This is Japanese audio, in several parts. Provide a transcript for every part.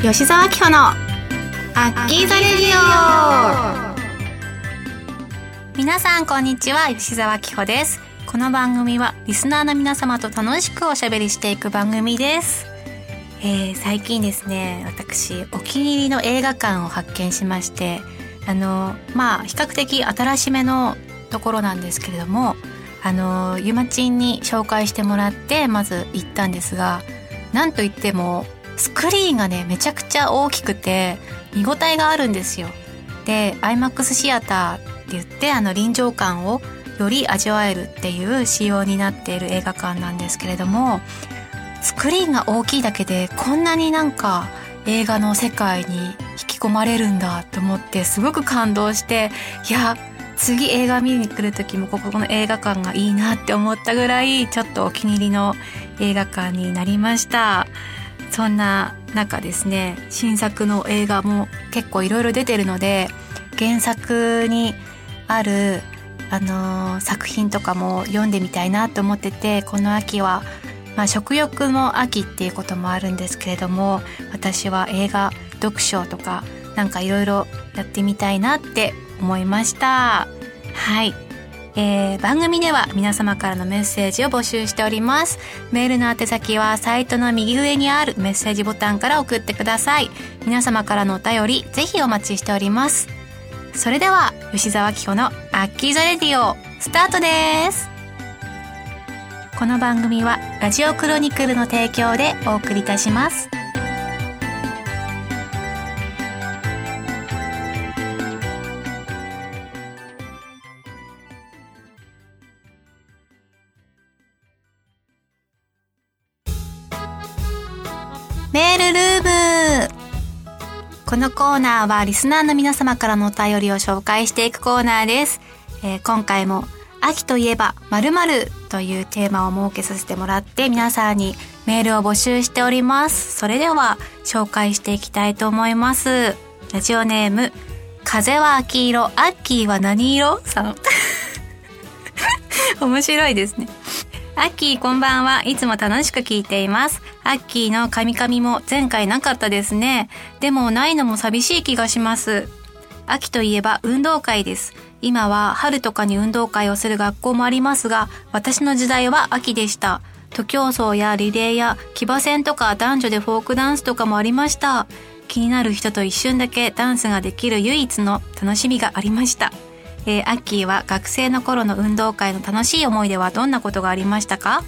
吉沢明穂のアッキーザレディオ。皆さんこんにちは。吉沢明穂です。この番組はリスナーの皆様と楽しくおしゃべりしていく番組です。えー、最近ですね私お気に入りの映画館を発見しましてあのまあ比較的新しめのところなんですけれどもあのゆまちんに紹介してもらってまず行ったんですがなんといってもスクリーンがねめちゃくちゃ大きくて見応えがあるんですよ。で IMAX シアターって言ってあの臨場感をより味わえるっていう仕様になっている映画館なんですけれどもスクリーンが大きいだけでこんなになんか映画の世界に引き込まれるんだと思ってすごく感動していや次映画見に来る時もここの映画館がいいなって思ったぐらいちょっとお気に入りの映画館になりましたそんな中ですね新作の映画も結構いろいろ出てるので原作にあるあのー、作品とかも読んでみたいなと思っててこの秋は、まあ、食欲の秋っていうこともあるんですけれども私は映画読書とかなんかいろいろやってみたいなって思いました。はい、えー、番組では皆様からのメッセージを募集しております。メールの宛先はサイトの右上にあるメッセージボタンから送ってください。皆様からのお便りぜひお待ちしております。それでは吉沢紀子のアッキーザレディオスタートです。この番組はラジオクロニクルの提供でお送りいたします。メールルームこのコーナーはリスナーの皆様からのお便りを紹介していくコーナーです。えー、今回も秋といえば〇〇というテーマを設けさせてもらって皆さんにメールを募集しております。それでは紹介していきたいと思います。ラジオネーム、風は秋色、アッキーは何色？さん。面白いですね。アッキーこんばんはいつも楽しく聞いています。アッキーのカミカミも前回なかったですね。でもないのも寂しい気がします。秋といえば運動会です。今は春とかに運動会をする学校もありますが、私の時代は秋でした。徒競走やリレーや騎馬戦とか男女でフォークダンスとかもありました。気になる人と一瞬だけダンスができる唯一の楽しみがありました。えー、アッキーは学生の頃の運動会の楽しい思い出はどんなことがありましたか？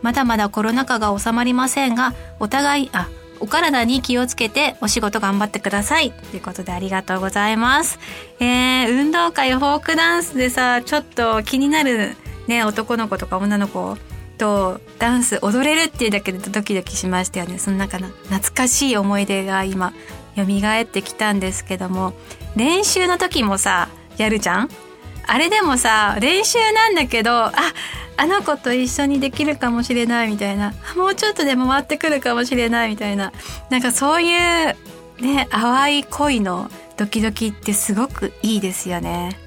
まだまだコロナ禍が収まりませんが、お互い、あ、お体に気をつけてお仕事頑張ってください。ということでありがとうございます。えー、運動会フォークダンスでさ、ちょっと気になるね、男の子とか女の子とダンス踊れるっていうだけでドキドキしましたよね。その中の懐かしい思い出が今蘇ってきたんですけども、練習の時もさ、やるじゃん？あれでもさ練習なんだけどああの子と一緒にできるかもしれないみたいな。もうちょっとでも回ってくるかもしれないみたいな。なんかそういうね淡い恋のドキドキってすごくいいですよね。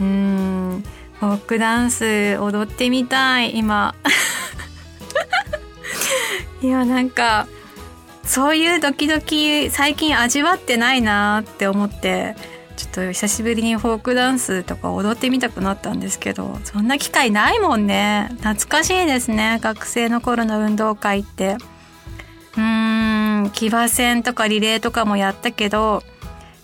うん。フォークダンス踊ってみたい今。いやなんかそういうドキドキ最近味わってないなって思って。っと久しぶりにフォークダンスとか踊ってみたくなったんですけどそんな機会ないもんね。懐かしいですね。学生の頃の運動会って。うーん騎馬戦とかリレーとかもやったけど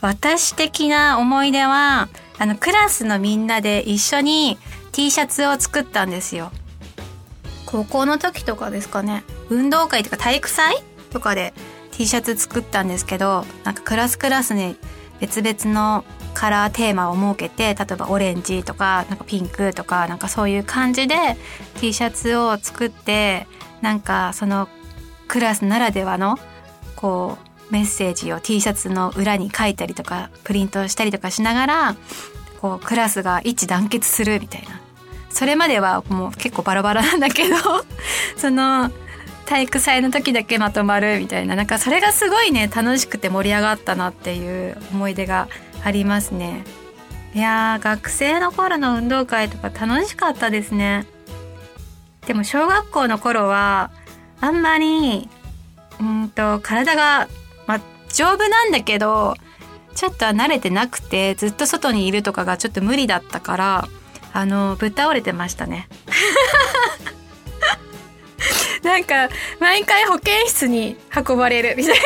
私的な思い出はあのクラスのみんなで一緒に T シャツを作ったんですよ。高校の時とかですかね。運動会とか体育祭とかで T シャツ作ったんですけどなんかクラスクラスに別々のカラーテーマを設けて例えばオレンジとかなんかピンクとかなんかそういう感じで T シャツを作ってなんかそのクラスならではのこうメッセージを T シャツの裏に書いたりとかプリントしたりとかしながらこうクラスが一致団結するみたいな。それまではもう結構バラバラなんだけど その体育祭の時だけまとまるみたいななんかそれがすごいね楽しくて盛り上がったなっていう思い出がありますね。いやー学生の頃の運動会とか楽しかったですね。でも小学校の頃はあんまりうんと体が、ま、丈夫なんだけどちょっと慣れてなくてずっと外にいるとかがちょっと無理だったからあのぶっ倒れてましたね。なんか毎回保健室に運ばれるみたいな。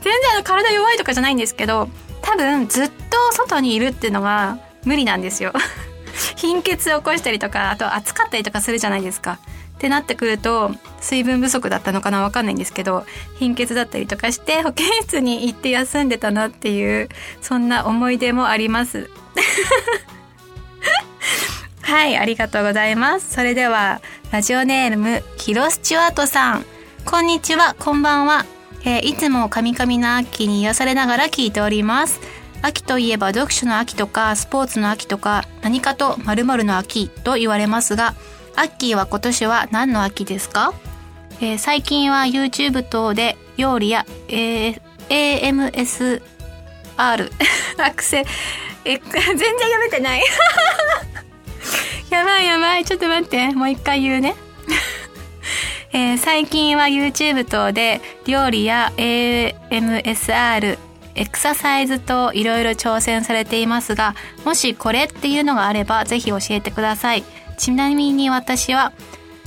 全然あの体弱いとかじゃないんですけど多分ずっと外にいるっていうのが無理なんですよ。貧血を起こしたりとかあと暑かったりとかするじゃないですか。ってなってくると水分不足だったのかなわかんないんですけど貧血だったりとかして保健室に行って休んでたなっていうそんな思い出もあります。はいありがとうございます。それではラジオネームヒロスチュワートさん。こんにちはこんばんは、えー、いつもカミカミな秋に癒されながら聞いております。秋といえば読書の秋とかスポーツの秋とか何かと〇〇の秋と言われますがアッキーは今年は何の秋ですか、えー、最近は YouTube 等で料理や、えー、AMSR アクセ え 全然読めてない。やばいやばい。ちょっと待って。もう一回言うね。えー、最近は YouTube 等で料理や AMSR エクササイズといろいろ挑戦されていますがもしこれっていうのがあればぜひ教えてください。ちなみに私は、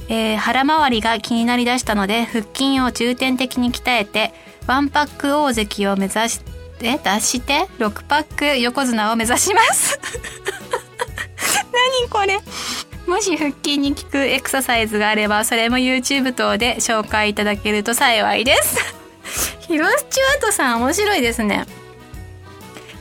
えー、腹回りが気になりだしたので腹筋を重点的に鍛えてワンパック大関を目指して出して6パック横綱を目指します。何これ？もし腹筋に効くエクササイズがあればそれも YouTube 等で紹介いただけると幸いです。ヒロスチュアートさん面白いですね。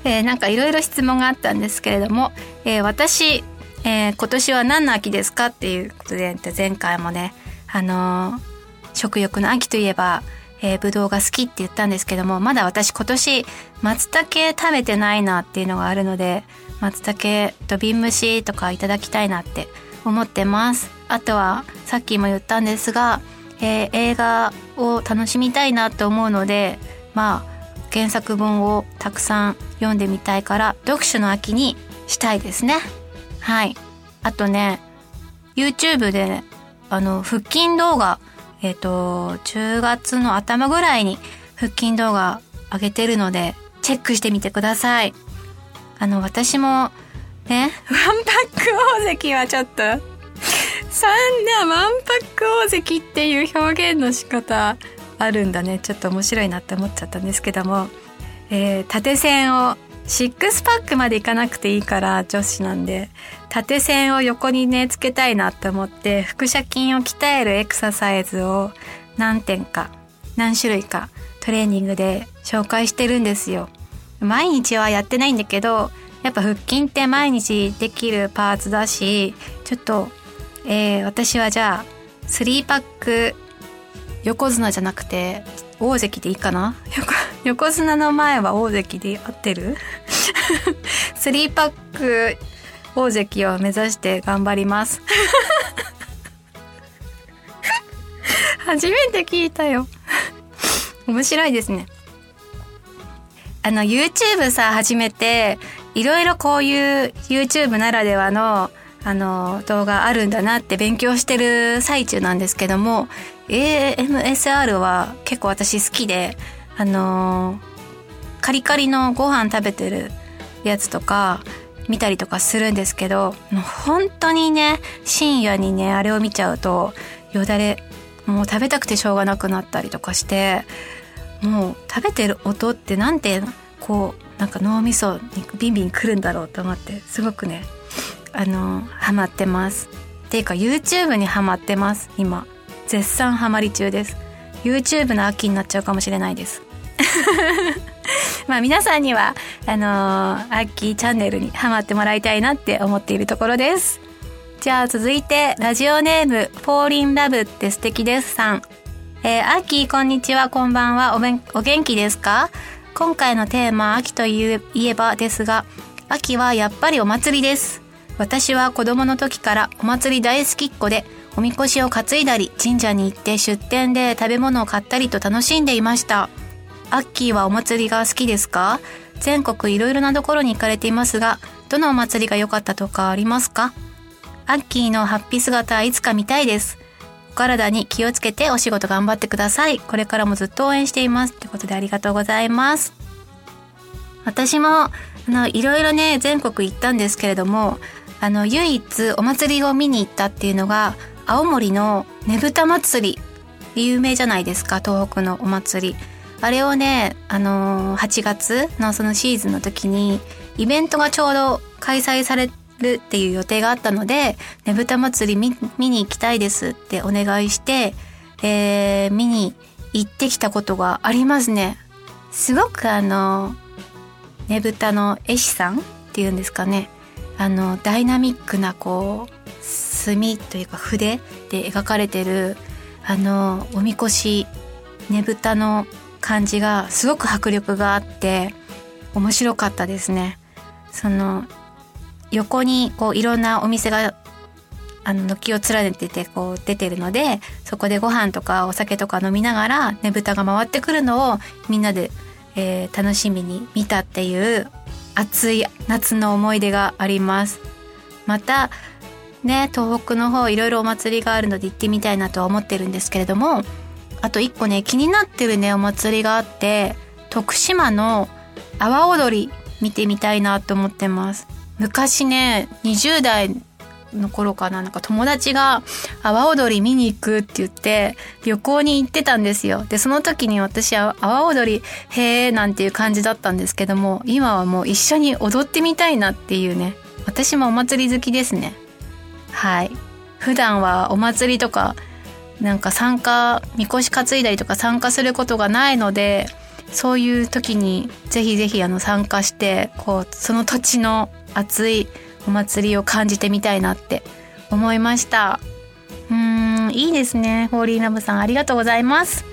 えー、なんかいろいろ質問があったんですけれども、えー、私えー、今年は何の秋ですかっていうことで前回もねあの、食欲の秋といえば、えー、ぶどうが好きって言ったんですけどもまだ私今年松茸食べてないなっていうのがあるので松茸と瓶蒸しとかいただきたいなって思ってますあとはさっきも言ったんですが、えー、映画を楽しみたいなと思うのでまあ原作本をたくさん読んでみたいから読書の秋にしたいですね。はい。あとね、YouTube で、ね、あの、腹筋動画、えっ、ー、と、10月の頭ぐらいに腹筋動画上げてるので、チェックしてみてください。あの、私も、ね、ワンパック大関はちょっと、そんなワンパック大関っていう表現の仕方あるんだね。ちょっと面白いなって思っちゃったんですけども、えー、縦線をシックスパックまでいかなくていいから女子なんで縦線を横にねつけたいなって思って腹斜筋を鍛えるエクササイズを何点か何種類かトレーニングで紹介してるんですよ。毎日はやってないんだけどやっぱ腹筋って毎日できるパーツだしちょっと、えー、私はじゃあ3パック横綱じゃなくて大関でいいかな？横綱の前は大関で合ってる ?3 パック大関を目指して頑張ります 初めて聞いたよ 面白いですね。あの YouTube さ始めていろいろこういう YouTube ならではのあの動画あるんだなって勉強してる最中なんですけども AMSR は結構私好きであの、カリカリのご飯食べてるやつとか見たりとかするんですけどもう本当にね深夜にねあれを見ちゃうとよだれもう食べたくてしょうがなくなったりとかしてもう食べてる音ってなんてこうなんか脳みそにビンビンくるんだろうと思ってすごくねあのハマってます。っていうか YouTube にハマってます今。絶賛ハマり中です。YouTube の秋になっちゃうかもしれないです。まあ皆さんにはあのー、アッキーチャンネルにハマってもらいたいなって思っているところです。じゃあ続いてラジオネームフォーリンラブって素敵ですさん。えー、アッキーこんにちは。こんばんは。おべんお元気ですか？今回のテーマ秋といえばですが秋はやっぱりお祭りです。私は子供の時からお祭り大好きっ子でおみこしを担いだり神社に行って出店で食べ物を買ったりと楽しんでいました。アッキーはお祭りが好きですか？全国いろいろなところに行かれていますが、どのお祭りが良かったとかありますか？アッキーのハッピー姿いつか見たいです。体に気をつけてお仕事頑張ってください。これからもずっと応援しています。ということでありがとうございます。私も、あの、いろいろね、全国行ったんですけれども、あの、唯一お祭りを見に行ったっていうのが、青森のねぶた祭り。有名じゃないですか、東北のお祭り。あれをね、あのー、8月のそのシーズンの時に、イベントがちょうど開催されるっていう予定があったので、ねぶた祭り見に行きたいですってお願いして、えー、見に行ってきたことがありますね。すごくあの、ねぶたの絵師さんっていうんですかね。あの、ダイナミックなこう、墨というか筆で描かれてる、あの、おみこし、ねぶたの感じがすごく迫力があって面白かったですね。その横にこういろんなお店があの軒を連ねててこう出てるのでそこでご飯とかお酒とか飲みながらねぶたが回ってくるのをみんなで、えー、楽しみに見たっていう熱い夏の思い出があります。またね東北の方いろいろお祭りがあるので行ってみたいなとは思ってるんですけれどもあと一個ね気になってるねお祭りがあって徳島の阿波踊り見てみたいなと思ってます昔ね20代の頃かななんか友達が阿波踊り見に行くって言って旅行に行ってたんですよ。でその時に私は阿波踊りへえなんていう感じだったんですけども今はもう一緒に踊ってみたいなっていうね私もお祭り好きですね。はい。普段はお祭りとかなんか参加みこし担いだりとか参加することがないのでそういう時にぜひぜひあの参加してこうその土地の熱いお祭りを感じてみたいなって思いました。うーんいいですね。ホーリーナムさんありがとうございます。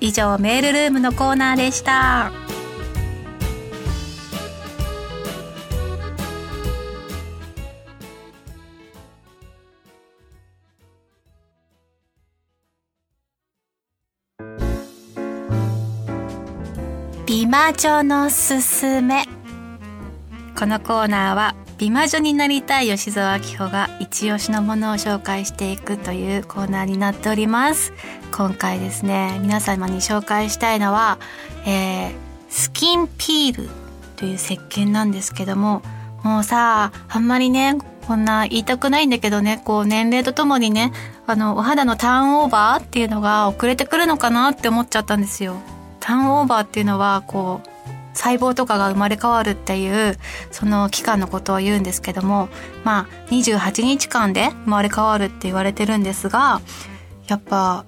以上メールルームのコーナーでした。美魔女のすすめ。このコーナーは美魔女になりたい吉沢明穂が一押しのものを紹介していくというコーナーになっております。今回ですね皆様に紹介したいのは、えー、スキンピールという石鹸なんですけどももうさあんまりねこんな言いたくないんだけどねこう年齢とともにねあのお肌のターンオーバーっていうのが遅れてくるのかなって思っちゃったんですよ。ターンオーバーっていうのはこう細胞とかが生まれ変わるっていうその期間のことを言うんですけどもまあ28日間で生まれ変わるって言われてるんですがやっぱ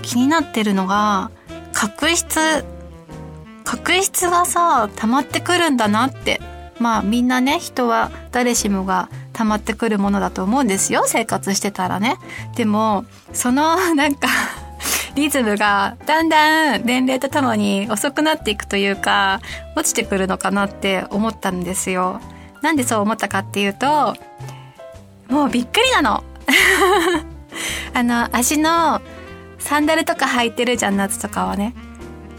気になってるのが角質角質がさ溜まってくるんだなって。まあみんなね人は誰しもが溜まってくるものだと思うんですよ生活してたらね。でもそのなんかリズムがだんだん年齢とともに遅くなっていくというか落ちてくるのかなって思ったんですよ。なんでそう思ったかっていうともうびっくりなの。あの足のサンダルとか履いてるじゃん夏とかはね。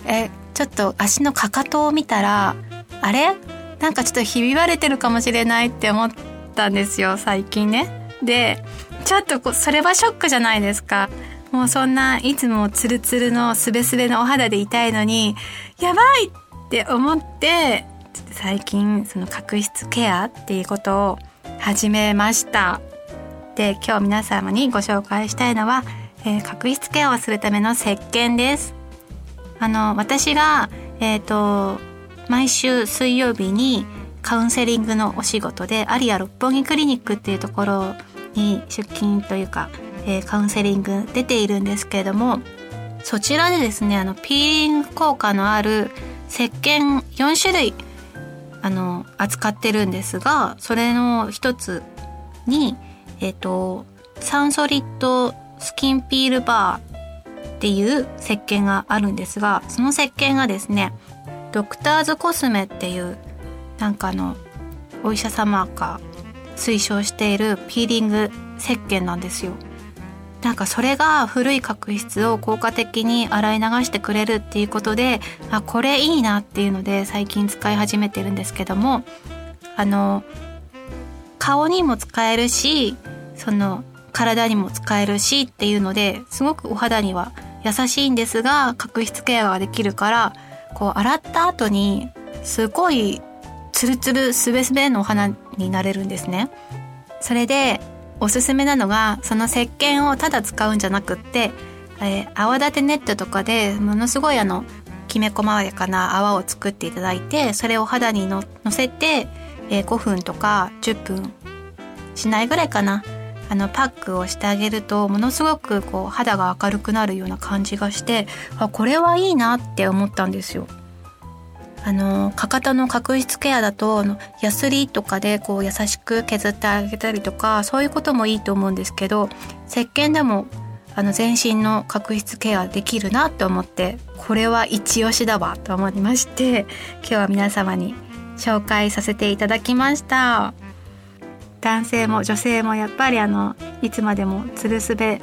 えちょっと足のかかとを見たらあれ？なんかちょっとひび割れてるかもしれないって思ったんですよ最近ね。でちょっとそれはショックじゃないですか。もうそんないつもツルツルのスベスベのお肌でいたいのに、やばいって思って、最近その角質ケアっていうことを始めました。で、今日皆様にご紹介したいのは、えー、角質ケアをするための石鹸です。あの、私が、えっ、ー、と、毎週水曜日にカウンセリングのお仕事でアリア六本木クリニックっていうところに出勤というかえー、カウンセリング出ているんですけれどもそちらでですねあのピーリング効果のある石鹸4種類あの扱ってるんですがそれの一つにえっ、ー、とサンソリッドスキンピールバーっていう石鹸があるんですがその石鹸がですねドクターズコスメっていうなんかのお医者様が推奨しているピーリング石鹸なんですよ。なんかそれが古い角質を効果的に洗い流してくれるっていうことであこれいいなっていうので最近使い始めてるんですけどもあの顔にも使えるしその体にも使えるしっていうのですごくお肌には優しいんですが角質ケアができるからこう洗った後にすごいツルツルスベスベのお花になれるんですね。それでおすすめなのがその石鹸をただ使うんじゃなくって、えー、泡立てネットとかでものすごいあのきめ細やかな泡を作っていただいてそれを肌にののせて、えー、5分とか10分しないぐらいかなあのパックをしてあげるとものすごくこう肌が明るくなるような感じがしてあこれはいいなって思ったんですよ。あのかかとの角質ケアだとヤスリとかでこう優しく削ってあげたりとかそういうこともいいと思うんですけど石鹸でもあの全身の角質ケアできるなと思ってこれは一押しだわと思いまして今日は皆様に紹介させていただきました。男性も女性もやっぱりあのいつまでもつるすべ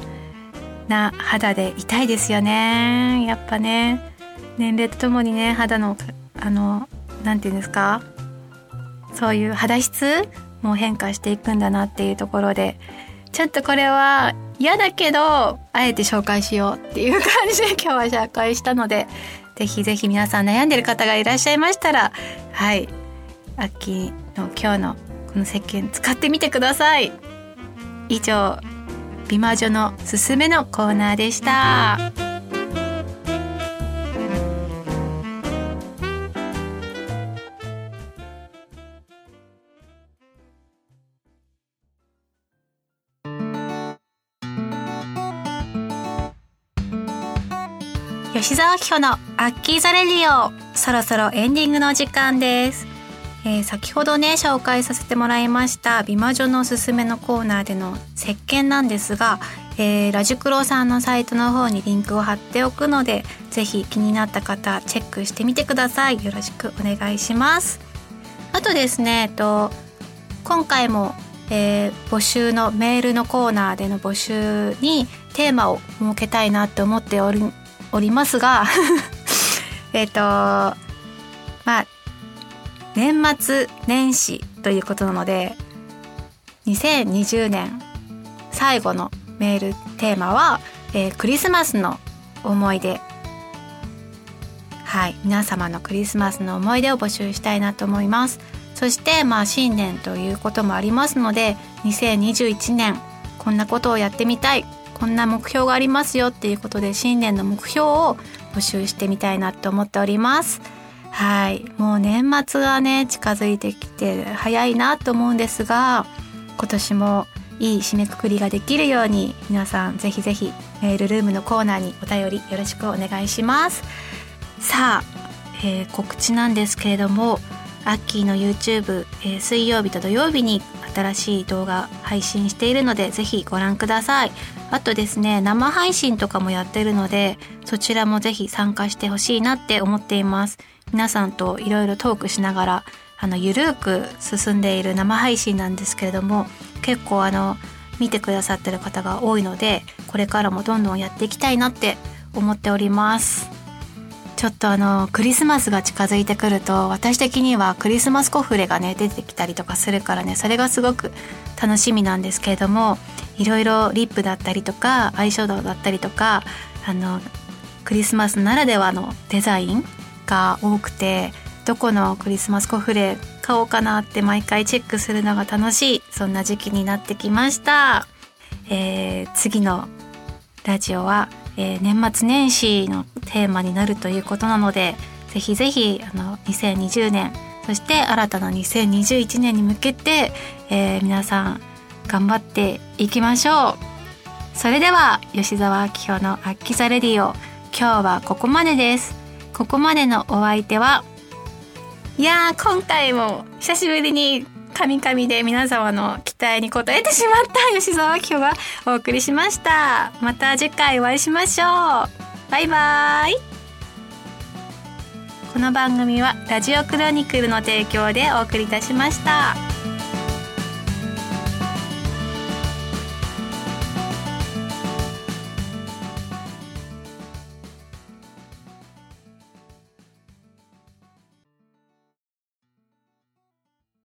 な肌でいたいですよね。やっぱね年齢とともにね肌のあの何て言うんですか？そういう肌質も変化していくんだなっていうところでちょっとこれは嫌だけどあえて紹介しようっていう感じで 今日は紹介したのでぜひぜひ皆さん悩んでる方がいらっしゃいましたらはい。秋の今日のこの石鹸使ってみてください。以上美魔女のすすめのコーナーでした。吉沢明穂のアッキーザレディオ。そろそろエンディングの時間です、えー、先ほどね紹介させてもらいました美魔女のおすすめのコーナーでの石鹸なんですが、えー、ラジクロさんのサイトの方にリンクを貼っておくのでぜひ気になった方チェックしてみてください。よろしくお願いします。あとですねえっと今回もえー、募集のメールのコーナーでの募集にテーマを設けたいなって思っておりおりますが えっとまあ年末年始ということなので2020年最後のメールテーマは、えー、クリスマスの思い出。はい皆様のクリスマスの思い出を募集したいなと思います。そしてまあ新年ということもありますので2021年こんなことをやってみたいこんな目標がありますよっていうことで新年の目標を募集してみたいなと思っております。はい。もう年末がね近づいてきて早いなと思うんですが今年もいい締めくくりができるように皆さんぜひぜひメールルームのコーナーにお便りよろしくお願いします。さあ、えー、告知なんですけれどもアッキーの YouTube、えー、水曜日と土曜日に新しい動画配信しているのでぜひご覧ください。あとですね生配信とかもやってるのでそちらもぜひ参加してほしいなって思っています。皆さんといろいろトークしながらあのゆるーく進んでいる生配信なんですけれども結構あの見てくださってる方が多いのでこれからもどんどんやっていきたいなって思っております。ちょっとあのクリスマスが近づいてくると私的にはクリスマスコフレがね出てきたりとかするからねそれがすごく楽しみなんですけれどもいろいろリップだったりとかアイシャドウだったりとかあのクリスマスならではのデザインが多くてどこのクリスマスコフレ買おうかなって毎回チェックするのが楽しいそんな時期になってきました、えー、次のラジオはえー、年末年始のテーマになるということなのでぜひぜひあの2020年そして新たな2021年に向けて、えー、皆さん頑張っていきましょうそれでは吉澤明穂の「アッキザレディオ」今日はここまでですここまでのお相手はいやー今回も久しぶりにカミカミで皆様の期待に応えてしまった吉沢明がお送りしました。また次回お会いしましょう。バイバーイ。この番組はラジオクロニクルの提供でお送りいたしました。